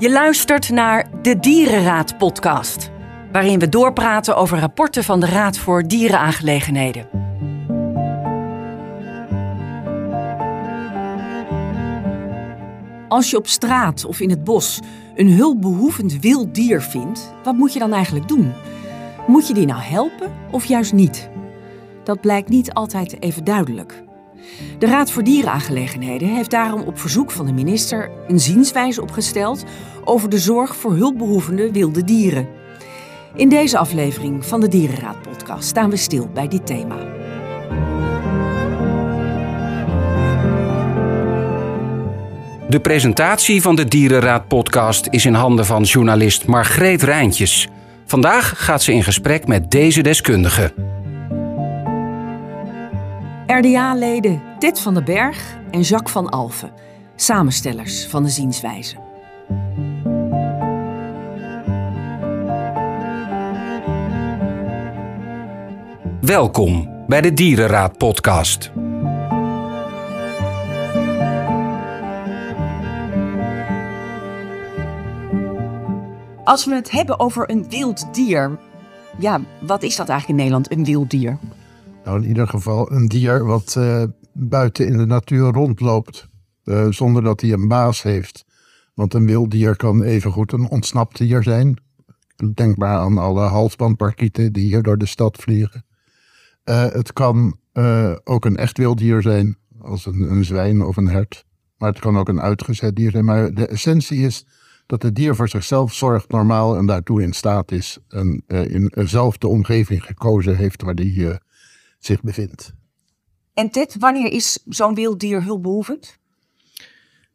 Je luistert naar de Dierenraad podcast, waarin we doorpraten over rapporten van de Raad voor Dierenaangelegenheden. Als je op straat of in het bos een hulpbehoevend wild dier vindt, wat moet je dan eigenlijk doen? Moet je die nou helpen of juist niet? Dat blijkt niet altijd even duidelijk. De Raad voor Dierenaangelegenheden heeft daarom op verzoek van de minister een zienswijze opgesteld over de zorg voor hulpbehoevende wilde dieren. In deze aflevering van de Dierenraad-podcast staan we stil bij dit thema. De presentatie van de Dierenraad-podcast is in handen van journalist Margreet Rijntjes. Vandaag gaat ze in gesprek met deze deskundige. RDA-leden Ted van den Berg en Jacques van Alphen, samenstellers van de zienswijze. Welkom bij de Dierenraad-podcast. Als we het hebben over een wild dier, ja, wat is dat eigenlijk in Nederland, een wild dier? Nou, in ieder geval een dier wat uh, buiten in de natuur rondloopt, uh, zonder dat hij een baas heeft. Want een wild dier kan evengoed een ontsnapt dier zijn. Denk maar aan alle halsbandparkieten die hier door de stad vliegen. Uh, het kan ook een echt wild dier zijn, als een, een zwijn of een hert. Maar het kan ook een uitgezet dier zijn. Maar de essentie is dat het dier voor zichzelf zorgt normaal en daartoe in staat is. En in zelf de omgeving gekozen heeft waar die zich bevindt. En Ted, wanneer is zo'n wild dier hulpbehoevend?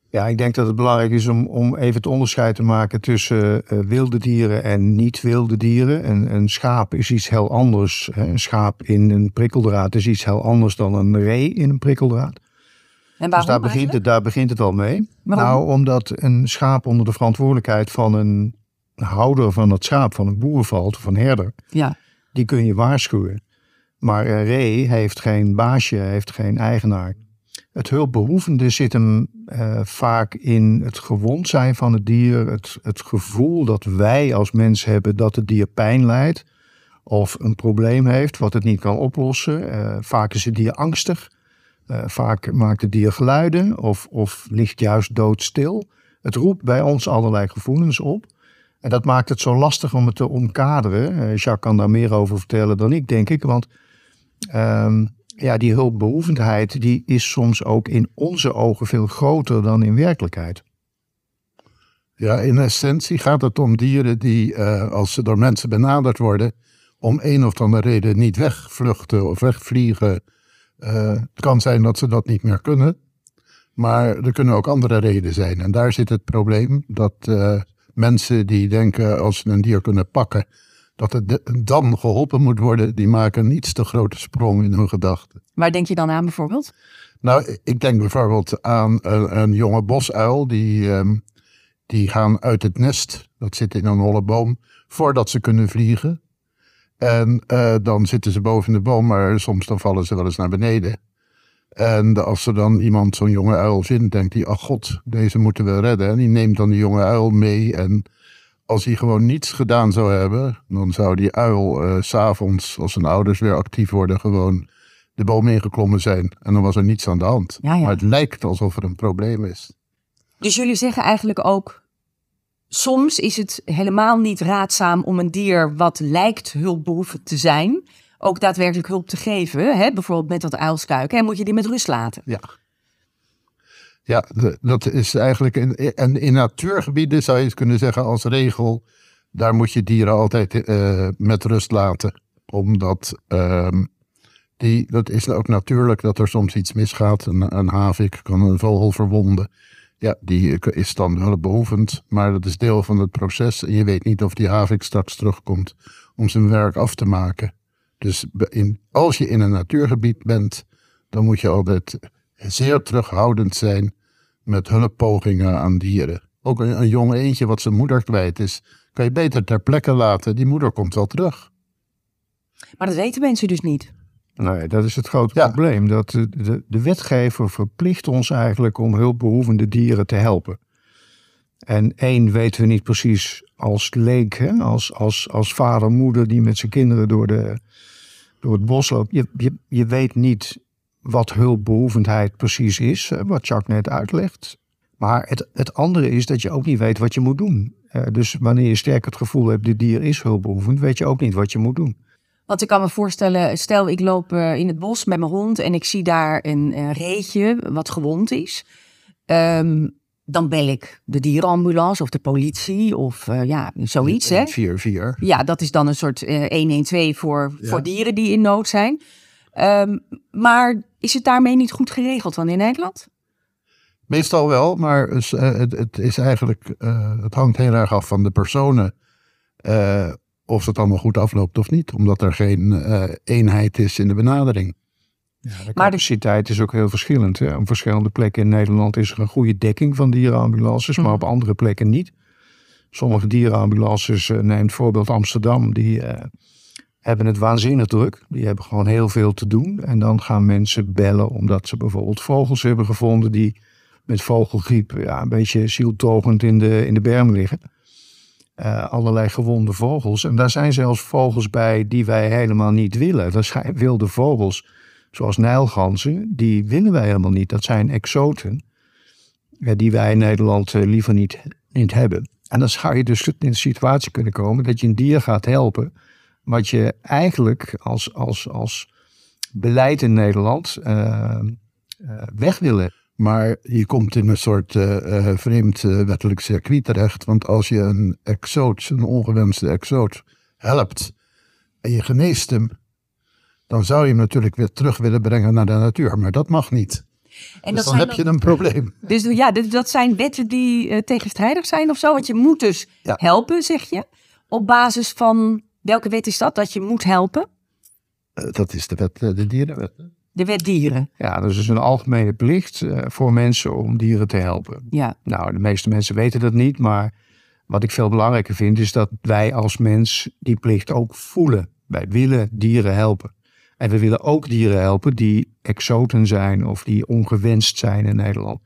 Ja, ik denk dat het belangrijk is om, om even het onderscheid te maken tussen uh, wilde dieren en niet-wilde dieren. Een, een schaap is iets heel anders. Een schaap in een prikkeldraad is iets heel anders dan een ree in een prikkeldraad. En dus daar begint, het, daar begint het al mee. Waarom? Nou, omdat een schaap onder de verantwoordelijkheid van een houder van het schaap, van een boer valt of een herder. Ja. Die kun je waarschuwen. Maar een ree heeft geen baasje, heeft geen eigenaar. Het hulpbehoevende zit hem uh, vaak in het gewond zijn van het dier. Het, het gevoel dat wij als mens hebben dat het dier pijn lijdt. Of een probleem heeft wat het niet kan oplossen. Uh, vaak is het dier angstig. Vaak maakt het dier geluiden of, of ligt juist doodstil. Het roept bij ons allerlei gevoelens op. En dat maakt het zo lastig om het te omkaderen. Jacques kan daar meer over vertellen dan ik, denk ik. Want Um, ja, die hulpbehoevendheid die is soms ook in onze ogen veel groter dan in werkelijkheid. Ja, in essentie gaat het om dieren die, uh, als ze door mensen benaderd worden, om een of andere reden niet wegvluchten of wegvliegen. Uh, het kan zijn dat ze dat niet meer kunnen, maar er kunnen ook andere redenen zijn. En daar zit het probleem dat uh, mensen die denken als ze een dier kunnen pakken, dat het dan geholpen moet worden, die maken een iets te grote sprong in hun gedachten. Waar denk je dan aan bijvoorbeeld? Nou, ik denk bijvoorbeeld aan een, een jonge bosuil. Die, um, die gaan uit het nest, dat zit in een holle boom, voordat ze kunnen vliegen. En uh, dan zitten ze boven de boom, maar soms dan vallen ze wel eens naar beneden. En als er dan iemand zo'n jonge uil vindt, denkt hij, ach god, deze moeten we redden. En die neemt dan die jonge uil mee en als hij gewoon niets gedaan zou hebben, dan zou die uil uh, s'avonds, als zijn ouders weer actief worden, gewoon de boom ingeklommen zijn. En dan was er niets aan de hand. Ja, ja. Maar het lijkt alsof er een probleem is. Dus jullie zeggen eigenlijk ook, soms is het helemaal niet raadzaam om een dier wat lijkt hulpbehoevend te zijn, ook daadwerkelijk hulp te geven. Hè? Bijvoorbeeld met dat uilskuiken. En moet je die met rust laten. Ja. Ja, dat is eigenlijk in, en in natuurgebieden zou je het kunnen zeggen als regel, daar moet je dieren altijd uh, met rust laten. Omdat um, die, dat is ook natuurlijk dat er soms iets misgaat. Een, een havik kan een vogel verwonden. Ja, die is dan hulpbehoevend, maar dat is deel van het proces. En je weet niet of die havik straks terugkomt om zijn werk af te maken. Dus in, als je in een natuurgebied bent, dan moet je altijd zeer terughoudend zijn met hulppogingen aan dieren. Ook een, een jong eentje wat zijn moeder kwijt is, kan je beter ter plekke laten. Die moeder komt wel terug. Maar dat weten mensen dus niet. Nee, dat is het grote Ja. probleem. Dat de, de, de wetgever verplicht ons eigenlijk om hulpbehoevende dieren te helpen. En één weten we niet precies als leek, hè? Als, als, als vader, moeder die met zijn kinderen door, de, door het bos loopt. Je, je, je weet niet wat hulpbehoevendheid precies is, wat Jacques net uitlegt. Maar het, het andere is dat je ook niet weet wat je moet doen. Uh, dus wanneer je sterk het gevoel hebt, dit dier is hulpbehoevend, weet je ook niet wat je moet doen. Want ik kan me voorstellen, stel ik loop uh, in het bos met mijn hond en ik zie daar een, een reetje wat gewond is. Um, dan bel ik de dierenambulance of de politie of uh, ja, zoiets. 144. Ja, dat is dan een soort uh, 112 voor, ja. voor dieren die in nood zijn. Um, maar is het daarmee niet goed geregeld dan in Nederland? Meestal wel, maar het, het, het is eigenlijk, uh, het hangt heel erg af van de personen. Uh, of het allemaal goed afloopt of niet, omdat er geen uh, eenheid is in de benadering. Ja, de capaciteit is ook heel verschillend. Hè. Op verschillende plekken in Nederland is er een goede dekking van dierenambulances, maar op andere plekken niet. Sommige dierenambulances, neemt voorbeeld Amsterdam, die uh, hebben het waanzinnig druk. Die hebben gewoon heel veel te doen. En dan gaan mensen bellen omdat ze bijvoorbeeld vogels hebben gevonden die met vogelgriep ja, een beetje zieltogend in de, in de berm liggen. Uh, allerlei gewonde vogels. En daar zijn zelfs vogels bij die wij helemaal niet willen. Dat zijn wilde vogels, zoals nijlganzen, die willen wij helemaal niet. Dat zijn exoten, uh, die wij in Nederland uh, liever niet, niet hebben. En dan zou je dus in de situatie kunnen komen dat je een dier gaat helpen, wat je eigenlijk als, als, als beleid in Nederland weg willen. Maar je komt in een soort uh, vreemd uh, wettelijk circuit terecht. Want als je een exoot, een ongewenste exoot, helpt en je geneest hem, dan zou je hem natuurlijk weer terug willen brengen naar de natuur. Maar dat mag niet. En dus dan heb dan, je een probleem. Dus ja, dat zijn wetten die tegenstrijdig zijn of zo. Want je moet dus ja. helpen, zeg je. Op basis van, welke wet is dat, dat je moet helpen? dat is de wet, de dierenwet. De wet dieren. Ja, dus is een algemene plicht uh, voor mensen om dieren te helpen. Ja. Nou, de meeste mensen weten dat niet, maar wat ik veel belangrijker vind is dat wij als mens die plicht ook voelen. Wij willen dieren helpen. En we willen ook dieren helpen die exoten zijn of die ongewenst zijn in Nederland.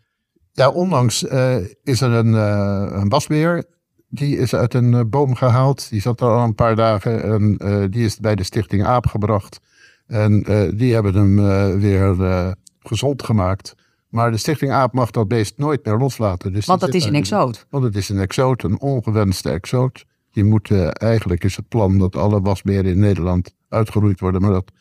Ja, onlangs uh, is er een, uh, een wasbeer. Die is uit een boom gehaald. Die zat er al een paar dagen en die is bij de Stichting Aap gebracht. En uh, die hebben hem weer gezond gemaakt. Maar de Stichting Aap mag dat beest nooit meer loslaten. Dus want dat is een exoot. Want het is een exoot, een ongewenste exoot. Je moet, eigenlijk is het plan dat alle wasberen in Nederland uitgeroeid worden. Maar dat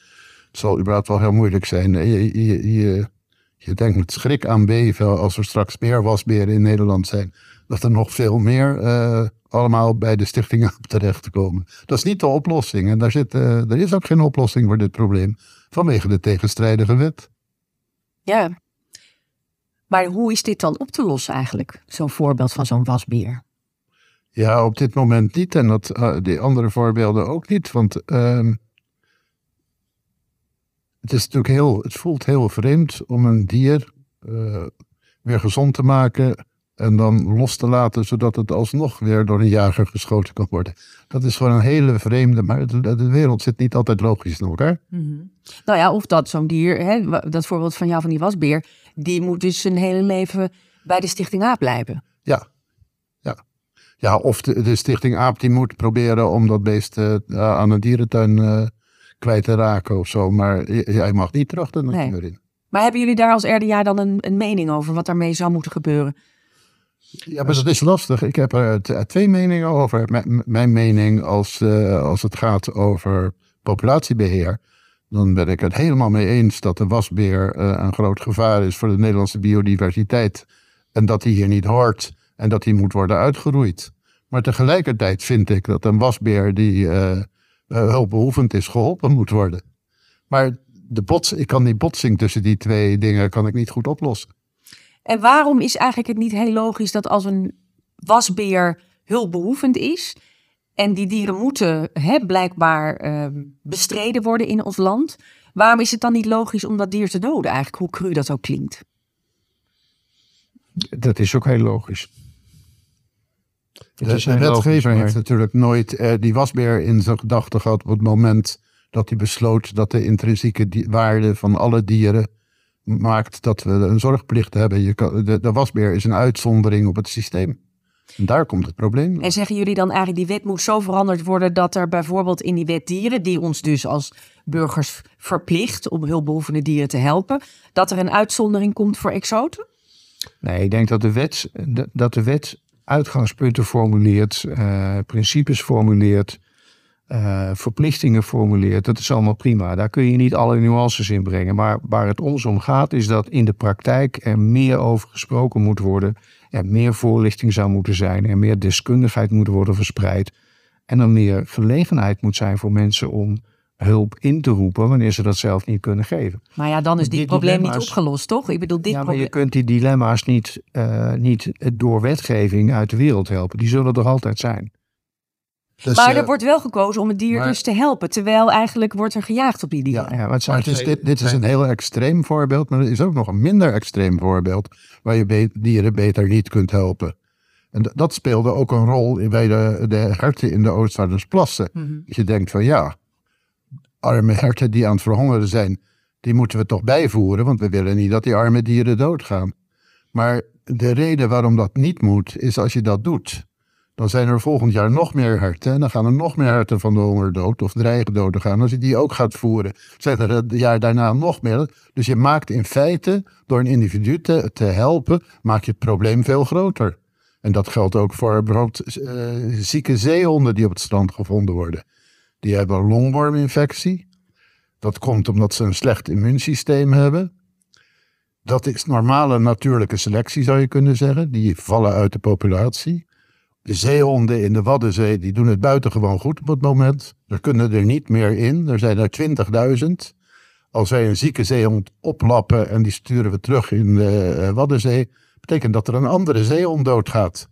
zal überhaupt wel heel moeilijk zijn. Je, je, je, je denkt met schrik aan beven als er straks meer wasberen in Nederland zijn. Dat er nog veel meer allemaal bij de stichting Aap terecht te komen. Dat is niet de oplossing. En daar zit, uh, er is ook geen oplossing voor dit probleem. Vanwege de tegenstrijdige wet. Ja. Maar hoe is dit dan op te lossen eigenlijk? Zo'n voorbeeld van zo'n wasbeer. Ja, op dit moment niet. En dat, uh, die andere voorbeelden ook niet. Want uh, het is natuurlijk heel, het voelt heel vreemd om een dier weer gezond te maken en dan los te laten, zodat het alsnog weer door een jager geschoten kan worden. Dat is gewoon een hele vreemde, maar de, wereld zit niet altijd logisch in elkaar. Mm -hmm. Nou ja, of dat zo'n dier, hè, dat voorbeeld van jou van die wasbeer, die moet dus zijn hele leven bij de Stichting Aap blijven. Ja, ja. Ja, of de, de Stichting Aap die moet proberen om dat beest uh, aan een dierentuin uh, kwijt te raken of zo. Maar jij mag niet terug de natuur nee. in. Maar hebben jullie daar als RDA dan een, een mening over wat daarmee zou moeten gebeuren? Ja, maar dat is lastig. Ik heb er twee meningen over. Mijn mening als, uh, als het gaat over populatiebeheer. Dan ben ik het helemaal mee eens dat de wasbeer uh, een groot gevaar is voor de Nederlandse biodiversiteit. En dat die hier niet hoort en dat die moet worden uitgeroeid. Maar tegelijkertijd vind ik dat een wasbeer die uh, hulpbehoevend is geholpen moet worden. Maar de bots, ik kan die botsing tussen die twee dingen kan ik niet goed oplossen. En waarom is eigenlijk het niet heel logisch dat als een wasbeer hulpbehoevend is en die dieren moeten hè, blijkbaar uh, bestreden worden in ons land, waarom is het dan niet logisch om dat dier te doden eigenlijk, hoe cru dat ook klinkt? Dat is ook heel logisch. De, de wetgever heeft natuurlijk nooit uh, die wasbeer in zijn gedachten gehad op het moment dat hij besloot dat de intrinsieke waarde van alle dieren maakt dat we een zorgplicht hebben. Je kan, de, de wasbeer is een uitzondering op het systeem. En daar komt het probleem. En zeggen jullie dan eigenlijk, die wet moet zo veranderd worden dat er bijvoorbeeld in die wet dieren, die ons dus als burgers verplicht om hulpbehoevende dieren te helpen, dat er een uitzondering komt voor exoten? Nee, ik denk dat de wet, dat de wet uitgangspunten formuleert, uh, principes formuleert, uh, verplichtingen formuleert. Dat is allemaal prima. Daar kun je niet alle nuances in brengen. Maar waar het ons om gaat, is dat in de praktijk er meer over gesproken moet worden. Er meer voorlichting zou moeten zijn. Er meer deskundigheid moet worden verspreid. En er meer gelegenheid moet zijn voor mensen om hulp in te roepen wanneer ze dat zelf niet kunnen geven. Maar ja, dan is dit probleem niet opgelost, toch? Ik bedoel, dit ja, maar je kunt die dilemma's niet, uh, niet door wetgeving uit de wereld helpen. Die zullen er altijd zijn. Dus, maar er uh, wordt wel gekozen om het dier dus te helpen, terwijl eigenlijk wordt er gejaagd op die dieren. Ja, ja maar, het is, dit, dit is een heel extreem voorbeeld, maar er is ook nog een minder extreem voorbeeld waar je be dieren beter niet kunt helpen. En dat speelde ook een rol bij de, de herten in de Oostvaardersplassen. Mm -hmm. Je denkt van ja, arme herten die aan het verhongeren zijn, die moeten we toch bijvoeren, want we willen niet dat die arme dieren doodgaan. Maar de reden waarom dat niet moet, is als je dat doet, dan zijn er volgend jaar nog meer herten. En dan gaan er nog meer herten van de honger dood of dreigen dood te gaan. Als je die ook gaat voeren, zijn er het jaar daarna nog meer. Dus je maakt in feite, door een individu te, helpen, maak je het probleem veel groter. En dat geldt ook voor bijvoorbeeld uh, zieke zeehonden die op het strand gevonden worden. Die hebben longworminfectie. Dat komt omdat ze een slecht immuunsysteem hebben. Dat is normale natuurlijke selectie, zou je kunnen zeggen. Die vallen uit de populatie. De zeehonden in de Waddenzee die doen het buitengewoon goed op het moment. Er kunnen er niet meer in. Er zijn er 20.000. Als wij een zieke zeehond oplappen en die sturen we terug in de eh, Waddenzee, betekent dat er een andere zeehond doodgaat.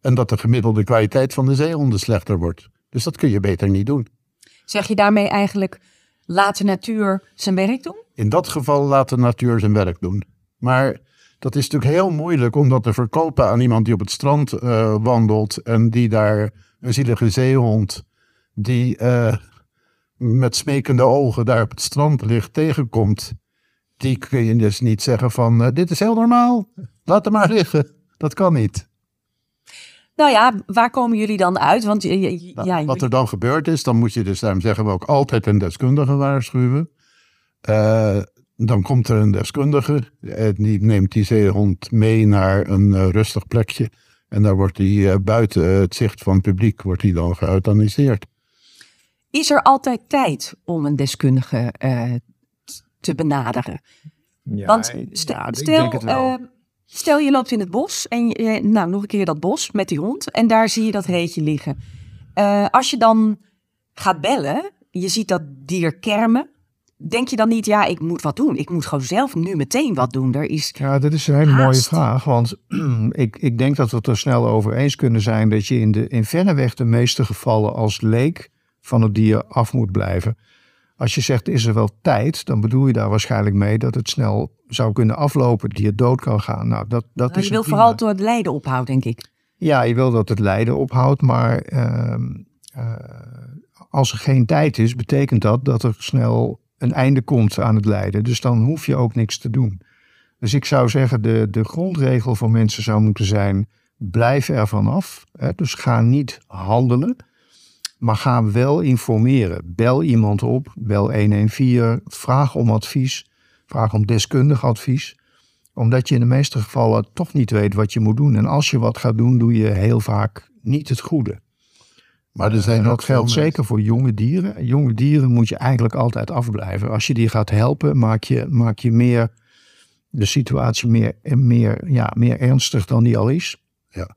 En dat de gemiddelde kwaliteit van de zeehonden slechter wordt. Dus dat kun je beter niet doen. Zeg je daarmee eigenlijk, laat de natuur zijn werk doen? In dat geval laat de natuur zijn werk doen. Maar dat is natuurlijk heel moeilijk om dat te verkopen aan iemand die op het strand uh, wandelt en die daar een zielige zeehond die uh, met smekende ogen daar op het strand ligt tegenkomt. Die kun je dus niet zeggen van uh, dit is heel normaal, laat hem maar liggen. Dat kan niet. Nou ja, waar komen jullie dan uit? Want, nou, ja, wat er dan gebeurd is, dan moet je dus, daarom zeggen we ook altijd een deskundige waarschuwen. Uh, dan komt er een deskundige, en die neemt die zeehond mee naar een uh, rustig plekje. En daar wordt hij uh, buiten het zicht van het publiek wordt hij dan geëuthaniseerd. Is er altijd tijd om een deskundige te benaderen? Ja, Want st ja, stel, Stel je loopt in het bos en je, nou nog een keer dat bos met die hond en daar zie je dat reetje liggen. Uh, als je dan gaat bellen, je ziet dat dier kermen. Denk je dan niet, ja, ik moet wat doen. Ik moet gewoon zelf nu meteen wat doen. Er is ja, dat is een hele mooie vraag. Want ik, ik denk dat we het er snel over eens kunnen zijn dat je in, de, in verreweg de meeste gevallen als leek van het dier af moet blijven. Als je zegt, is er wel tijd, dan bedoel je daar waarschijnlijk mee dat het snel zou kunnen aflopen, die het dood kan gaan. Nou, dat, dat nou, is je wil vooral door het lijden ophoudt, denk ik. Ja, je wil dat het lijden ophoudt, maar uh, uh, als er geen tijd is, betekent dat dat er snel een einde komt aan het lijden. Dus dan hoef je ook niks te doen. Dus ik zou zeggen, de, de grondregel voor mensen zou moeten zijn, blijf er vanaf. Hè? Dus ga niet handelen. Maar ga wel informeren. Bel iemand op, bel 114, vraag om advies, vraag om deskundig advies. Omdat je in de meeste gevallen toch niet weet wat je moet doen. En als je wat gaat doen, doe je heel vaak niet het goede. Maar er zijn dat geldt zeker voor jonge dieren. Jonge dieren moet je eigenlijk altijd afblijven. Als je die gaat helpen, maak je, maak je meer de situatie meer, meer, ja, meer ernstig dan die al is. Ja.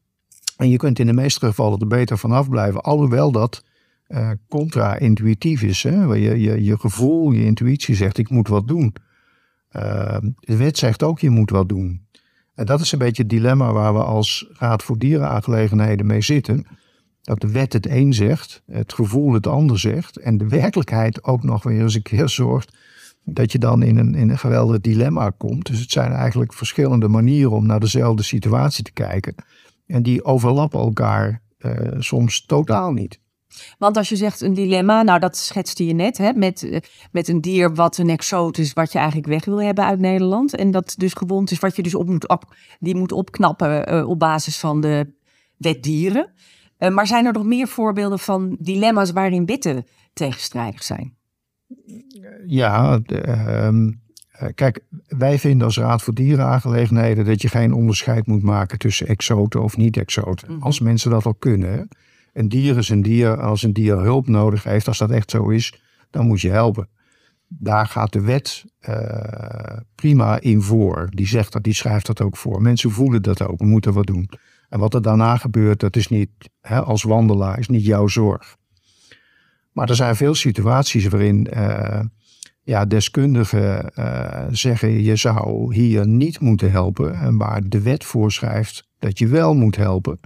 En je kunt in de meeste gevallen er beter vanaf blijven. Alhoewel dat uh, contra-intuïtief is. Hè? Je, je, je gevoel, je intuïtie zegt ik moet wat doen. Uh, de wet zegt ook je moet wat doen. En dat is een beetje het dilemma waar we als Raad voor Dierenaangelegenheden mee zitten. Dat de wet het een zegt, het gevoel het ander zegt. En de werkelijkheid ook nog weer eens een keer zorgt dat je dan in een, in een geweldig dilemma komt. Dus het zijn eigenlijk verschillende manieren om naar dezelfde situatie te kijken. En die overlappen elkaar uh, soms totaal niet. Want als je zegt een dilemma, nou dat schetste je net, hè, met, eh, met een dier wat een exoot is, wat je eigenlijk weg wil hebben uit Nederland. En dat dus gewond is, wat je dus op moet op, die moet opknappen uh, op basis van de wet dieren. Uh, maar zijn er nog meer voorbeelden van dilemma's waarin wetten tegenstrijdig zijn? Ja, de, uh, kijk, wij vinden als Raad voor Dierenaangelegenheden dat je geen onderscheid moet maken tussen exoten of niet-exoten. Mm -hmm. Als mensen dat al kunnen. Een dier is een dier. Als een dier hulp nodig heeft, als dat echt zo is, dan moet je helpen. Daar gaat de wet uh, prima in voor. Die zegt dat, die schrijft dat ook voor. Mensen voelen dat ook, we moeten wat doen. En wat er daarna gebeurt, dat is niet, hè, als wandelaar, is niet jouw zorg. Maar er zijn veel situaties waarin uh, ja, deskundigen uh, zeggen je zou hier niet moeten helpen. En waar de wet voorschrijft dat je wel moet helpen.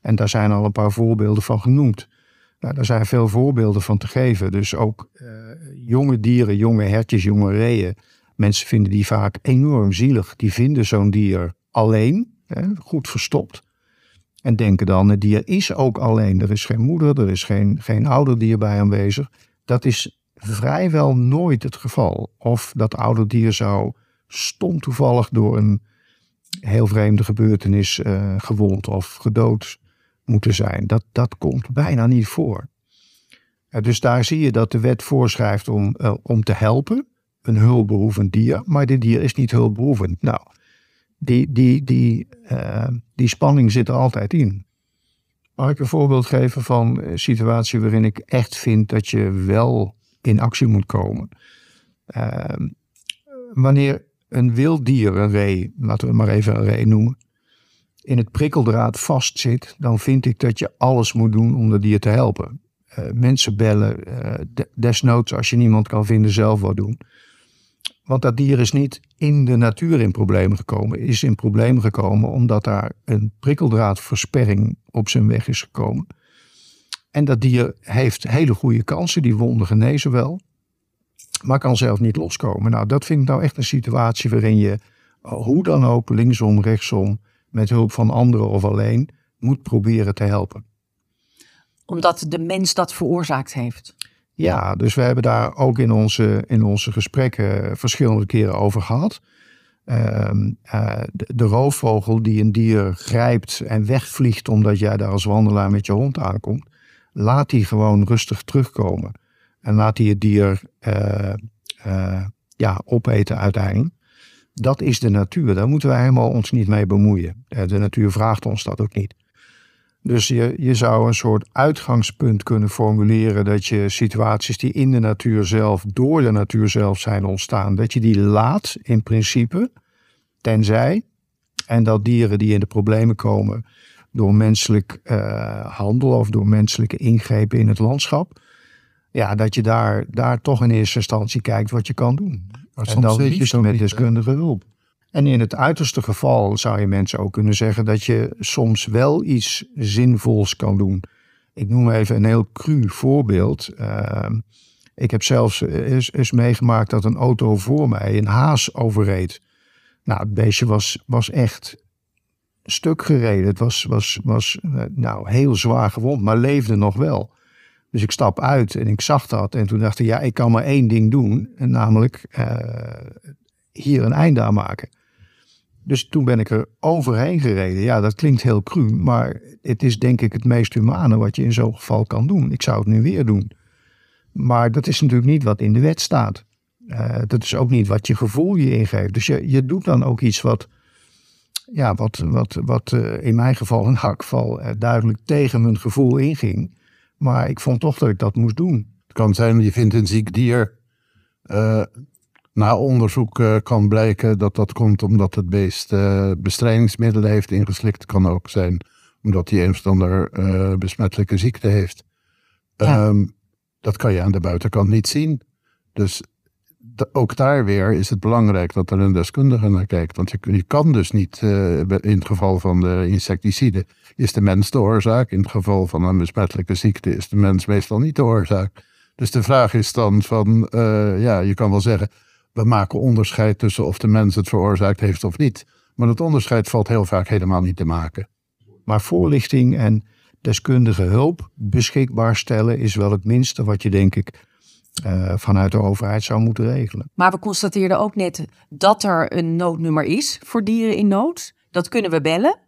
En daar zijn al een paar voorbeelden van genoemd. Nou, daar zijn veel voorbeelden van te geven. Dus ook uh, jonge dieren, jonge hertjes, jonge reeën. Mensen vinden die vaak enorm zielig. Die vinden zo'n dier alleen, hè, goed verstopt. En denken dan, het dier is ook alleen. Er is geen moeder, er is geen, geen ouder dier bij aanwezig. Dat is vrijwel nooit het geval. Of dat ouder dier zou stom toevallig door een heel vreemde gebeurtenis uh, gewond of gedood moeten zijn. Dat, dat komt bijna niet voor. Uh, dus daar zie je dat de wet voorschrijft om, uh, om te helpen. Een hulpbehoevend dier, maar dit dier is niet hulpbehoevend. Nou, die, die, die, uh, die spanning zit er altijd in. Mag ik een voorbeeld geven van een situatie waarin ik echt vind dat je wel in actie moet komen? Uh, wanneer een wild dier, een ree, laten we maar even een ree noemen, in het prikkeldraad vastzit, dan vind ik dat je alles moet doen om dat dier te helpen. Uh, mensen bellen, desnoods als je niemand kan vinden, zelf wat doen. Want dat dier is niet in de natuur in problemen gekomen. Is in problemen gekomen omdat daar een prikkeldraadversperring op zijn weg is gekomen. En dat dier heeft hele goede kansen. Die wonden genezen wel. Maar kan zelf niet loskomen. Nou, dat vind ik nou echt een situatie waarin je hoe dan ook, linksom, rechtsom, met hulp van anderen of alleen, moet proberen te helpen. Omdat de mens dat veroorzaakt heeft. Ja, dus we hebben daar ook in onze, in onze gesprekken verschillende keren over gehad. Uh, uh, de, roofvogel die een dier grijpt en wegvliegt omdat jij daar als wandelaar met je hond aankomt, laat die gewoon rustig terugkomen. En laat die het dier uh, ja, opeten uiteindelijk. Dat is de natuur. Daar moeten wij helemaal ons niet mee bemoeien. De natuur vraagt ons dat ook niet. Dus je, je zou een soort uitgangspunt kunnen formuleren dat je situaties die in de natuur zelf, door de natuur zelf zijn ontstaan, dat je die laat in principe, tenzij, en dat dieren die in de problemen komen door menselijk uh, handel of door menselijke ingrepen in het landschap, ja, dat je daar, daar toch in eerste instantie kijkt wat je kan doen. en dan liefst met deskundige hulp. En in het uiterste geval zou je mensen ook kunnen zeggen dat je soms wel iets zinvols kan doen. Ik noem even een heel cru voorbeeld. Uh, ik heb zelfs eens, eens, meegemaakt dat een auto voor mij een haas overreed. Nou, het beestje was, was echt stuk gereden. Het was, was, was nou, heel zwaar gewond, maar leefde nog wel. Dus ik stap uit en ik zag dat. En toen dacht ik, ja, ik kan maar één ding doen. En namelijk uh, hier een einde aan maken. Dus toen ben ik er overheen gereden. Ja, dat klinkt heel cru, maar het is denk ik het meest humane wat je in zo'n geval kan doen. Ik zou het nu weer doen. Maar dat is natuurlijk niet wat in de wet staat. Uh, dat is ook niet wat je gevoel je ingeeft. Dus je, je doet dan ook iets wat, ja, wat, wat, wat uh, in mijn geval, haar geval, uh, duidelijk tegen mijn gevoel inging. Maar ik vond toch dat ik dat moest doen. Het kan zijn, je vindt een ziek dier na onderzoek uh, kan blijken dat dat komt omdat het beest uh, bestrijdingsmiddelen heeft ingeslikt. Kan ook zijn omdat hij een of ander uh, besmettelijke ziekte heeft. Ja. Um, dat kan je aan de buitenkant niet zien. Dus ook daar weer is het belangrijk dat er een deskundige naar kijkt. Want je, je kan dus niet, in het geval van de insecticide, is de mens de oorzaak. In het geval van een besmettelijke ziekte is de mens meestal niet de oorzaak. Dus de vraag is dan van, ja, je kan wel zeggen, we maken onderscheid tussen of de mens het veroorzaakt heeft of niet. Maar dat onderscheid valt heel vaak helemaal niet te maken. Maar voorlichting en deskundige hulp beschikbaar stellen is wel het minste wat je denk ik uh, vanuit de overheid zou moeten regelen. Maar we constateerden ook net dat er een noodnummer is voor dieren in nood. Dat kunnen we bellen.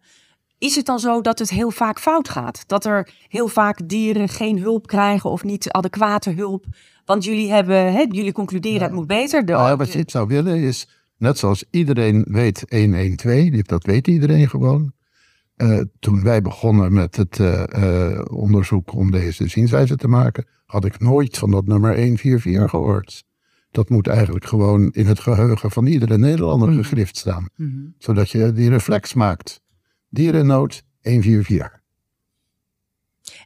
Is het dan zo dat het heel vaak fout gaat? Dat er heel vaak dieren geen hulp krijgen of niet adequate hulp? Want jullie hebben, hè, jullie concluderen het moet beter. De, Nou, wat je het zou willen is, net zoals iedereen weet 112, die- dat weet iedereen gewoon. Eh, toen wij begonnen met het eh, eh, onderzoek om deze zienswijze te maken, had ik nooit van dat nummer 144 gehoord. Dat moet eigenlijk gewoon in het geheugen van iedere Nederlander gegrift staan. Mhm. Zodat je die reflex maakt. Dierennood 144.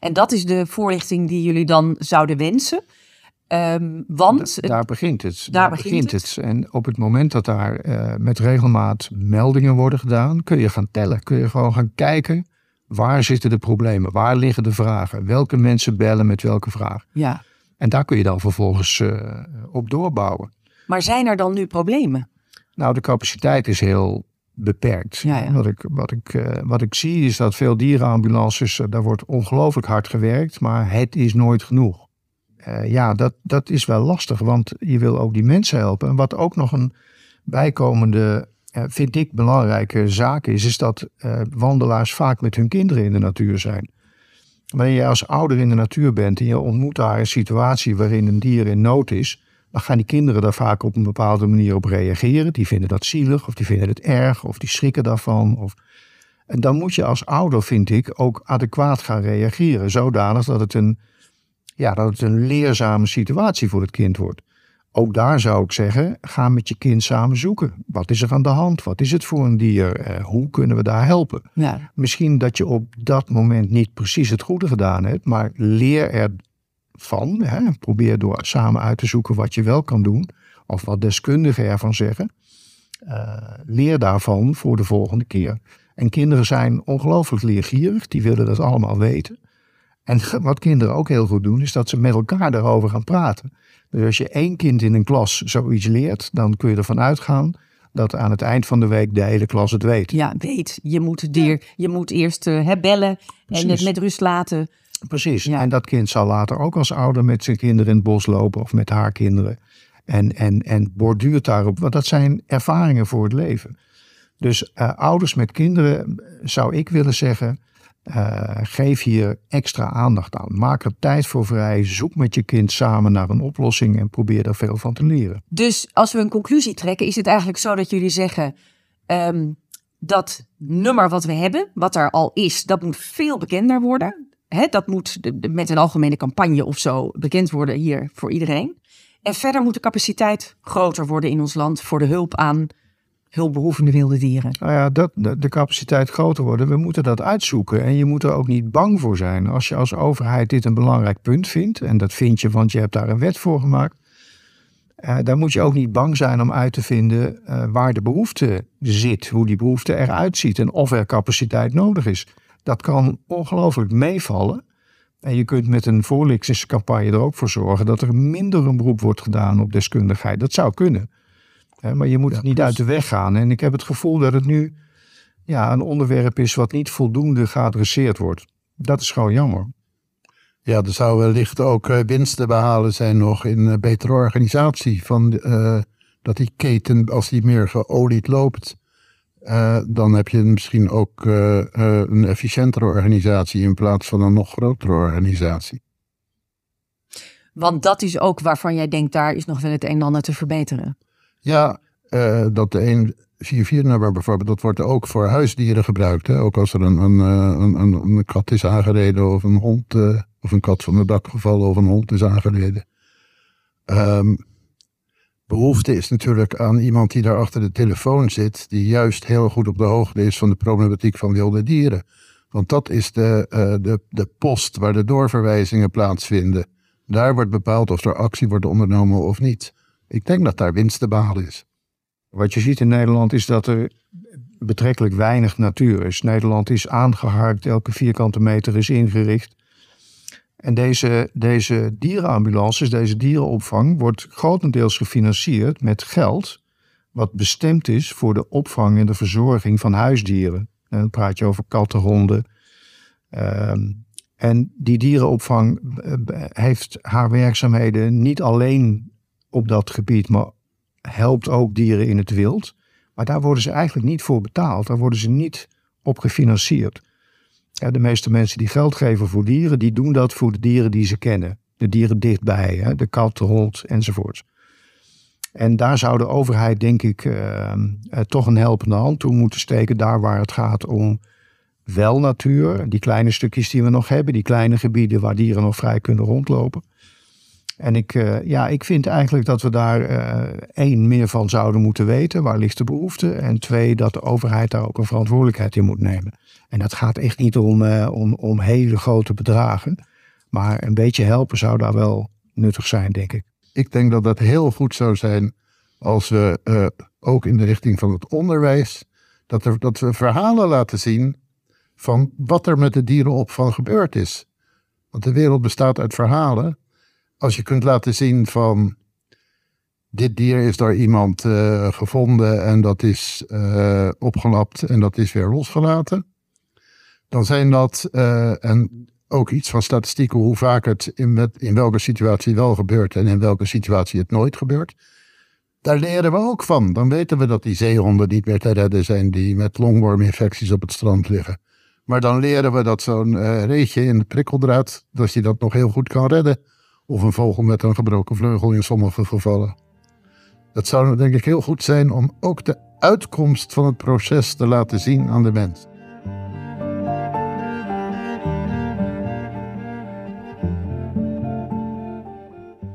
En dat is de voorlichting die jullie dan zouden wensen. Ehm, want Da- daar begint het. daar begint het. En op het moment dat daar eh, met regelmaat meldingen worden gedaan, kun je gaan tellen. Kun je gewoon gaan kijken waar zitten de problemen, waar liggen de vragen, welke mensen bellen met welke vraag. ja. En daar kun je dan vervolgens eh, op doorbouwen. Maar zijn er dan nu problemen? Nou, de capaciteit is heel beperkt. Ja, ja. Wat, ik, wat, ik, eh, wat ik zie is dat veel dierenambulances, daar wordt ongelooflijk hard gewerkt, maar het is nooit genoeg. Eh, ja, dat, dat is wel lastig, want je wil ook die mensen helpen. En wat ook nog een bijkomende, eh, vind ik, belangrijke zaak is, is dat eh, wandelaars vaak met hun kinderen in de natuur zijn. Wanneer je als ouder in de natuur bent en je ontmoet daar een situatie waarin een dier in nood is, dan gaan die kinderen daar vaak op een bepaalde manier op reageren. Die vinden dat zielig, of die vinden het erg, of die schrikken daarvan. Of... En dan moet je als ouder, vind ik, ook adequaat gaan reageren. Zodanig dat het een, ja, dat het een leerzame situatie voor het kind wordt. Ook daar zou ik zeggen, ga met je kind samen zoeken. Wat is er aan de hand? Wat is het voor een dier? Eh, hoe kunnen we daar helpen? Ja. Misschien dat je op dat moment niet precies het goede gedaan hebt, maar leer ervan. Hè? Probeer door samen uit te zoeken wat je wel kan doen, of wat deskundigen ervan zeggen. Eh, leer daarvan voor de volgende keer. En kinderen zijn ongelooflijk leergierig, die willen dat allemaal weten. En wat kinderen ook heel goed doen, is dat ze met elkaar daarover gaan praten. Dus als je één kind in een klas zoiets leert, dan kun je ervan uitgaan dat aan het eind van de week de hele klas het weet. ja, weet, je moet het dier, je moet eerst eh, bellen en het met rust laten. Precies. Ja. En dat kind zal later ook als ouder met zijn kinderen in het bos lopen of met haar kinderen. En, en, en borduurt daarop, want dat zijn ervaringen voor het leven. Dus eh, ouders met kinderen zou ik willen zeggen, eh, geef hier extra aandacht aan. Maak er tijd voor vrij. Zoek met je kind samen naar een oplossing en probeer daar veel van te leren. Dus als we een conclusie trekken, is het eigenlijk zo dat jullie zeggen ehm, dat nummer wat we hebben, wat er al is, dat moet veel bekender worden. Dat moet met een algemene campagne of zo bekend worden hier voor iedereen. En verder moet de capaciteit groter worden in ons land voor de hulp aan hulpbehoevende wilde dieren. Nou ja, dat, de, capaciteit groter worden. We moeten dat uitzoeken. En je moet er ook niet bang voor zijn. Als je als overheid dit een belangrijk punt vindt. En dat vind je, want je hebt daar een wet voor gemaakt. eh, dan moet je ook niet bang zijn om uit te vinden eh, waar de behoefte zit. Hoe die behoefte eruit ziet. En of er capaciteit nodig is. Dat kan ongelooflijk meevallen. En je kunt met een voorlichtingscampagne er ook voor zorgen dat er minder een beroep wordt gedaan op deskundigheid. Dat zou kunnen. Hè, maar je moet het niet uit de weg gaan. En ik heb het gevoel dat het nu ja, een onderwerp is wat niet voldoende geadresseerd wordt. Dat is gewoon jammer. Ja, er zou wellicht ook eh, winst te behalen zijn nog in eh, betere organisatie. Van, eh, dat die keten, als die meer geolied loopt, eh, dan heb je misschien ook een efficiëntere organisatie in plaats van een nog grotere organisatie. Want dat is ook waarvan jij denkt, daar is nog wel het een en ander te verbeteren. Ja, eh, dat de 144-nummer bijvoorbeeld, dat wordt ook voor huisdieren gebruikt. Hè? Ook als er een, een, eh, een, een, een kat is aangereden of een hond, eh, of een kat van het dak gevallen of een hond is aangereden. Ehm, behoefte is natuurlijk aan iemand die daar achter de telefoon zit, die juist heel goed op de hoogte is van de problematiek van wilde dieren. Want dat is de, de, de post waar de doorverwijzingen plaatsvinden. Daar wordt bepaald of er actie wordt ondernomen of niet. Ik denk dat daar winst te is. Wat je ziet in Nederland is dat er betrekkelijk weinig natuur is. Nederland is aangeharkt, elke vierkante meter is ingericht. En deze, deze dierenambulances, deze dierenopvang, wordt grotendeels gefinancierd met geld wat bestemd is voor de opvang en de verzorging van huisdieren. En dan praat je over katten, honden. Ehm, en die dierenopvang eh, heeft haar werkzaamheden niet alleen op dat gebied, maar helpt ook dieren in het wild. Maar daar worden ze eigenlijk niet voor betaald. Daar worden ze niet op gefinancierd. Ja, de meeste mensen die geld geven voor dieren, die doen dat voor de dieren die ze kennen. De dieren dichtbij, hè? de kat, de hond enzovoort. En daar zou de overheid, denk ik, uh, toch een helpende hand toe moeten steken. Daar waar het gaat om wel natuur. Die kleine stukjes die we nog hebben, die kleine gebieden waar dieren nog vrij kunnen rondlopen. En ik, uh, ja, ik vind eigenlijk dat we daar uh, één meer van zouden moeten weten. Waar ligt de behoefte? En twee, dat de overheid daar ook een verantwoordelijkheid in moet nemen. En dat gaat echt niet om, uh, om, om hele grote bedragen. Maar een beetje helpen zou daar wel nuttig zijn, denk ik. Ik denk dat dat heel goed zou zijn als we ook in de richting van het onderwijs. Dat, er, dat we verhalen laten zien van wat er met de dierenopvang gebeurd is. Want de wereld bestaat uit verhalen als je kunt laten zien van dit dier is door iemand uh, gevonden en dat is uh, opgelapt en dat is weer losgelaten. Dan zijn dat, uh, en ook iets van statistieken, hoe vaak het in, met, in welke situatie wel gebeurt en in welke situatie het nooit gebeurt. Daar leren we ook van. Dan weten we dat die zeehonden niet meer te redden zijn die met longworminfecties op het strand liggen. Maar dan leren we dat zo'n reetje in de prikkeldraad, dat je dat nog heel goed kan redden of een vogel met een gebroken vleugel in sommige gevallen. Dat zou denk ik heel goed zijn om ook de uitkomst van het proces te laten zien aan de mens.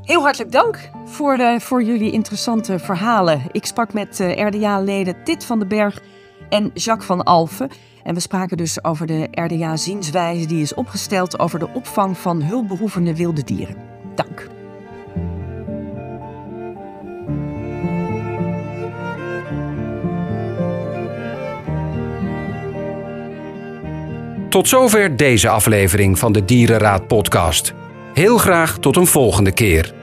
Heel hartelijk dank voor, de, voor jullie interessante verhalen. Ik sprak met eh, RDA-leden Tit van den Berg en Jacques van Alphen. En we spraken dus over de RDA-zienswijze die is opgesteld over de opvang van hulpbehoevende wilde dieren. Tot zover deze aflevering van de Dierenraad Podcast. Heel graag tot een volgende keer.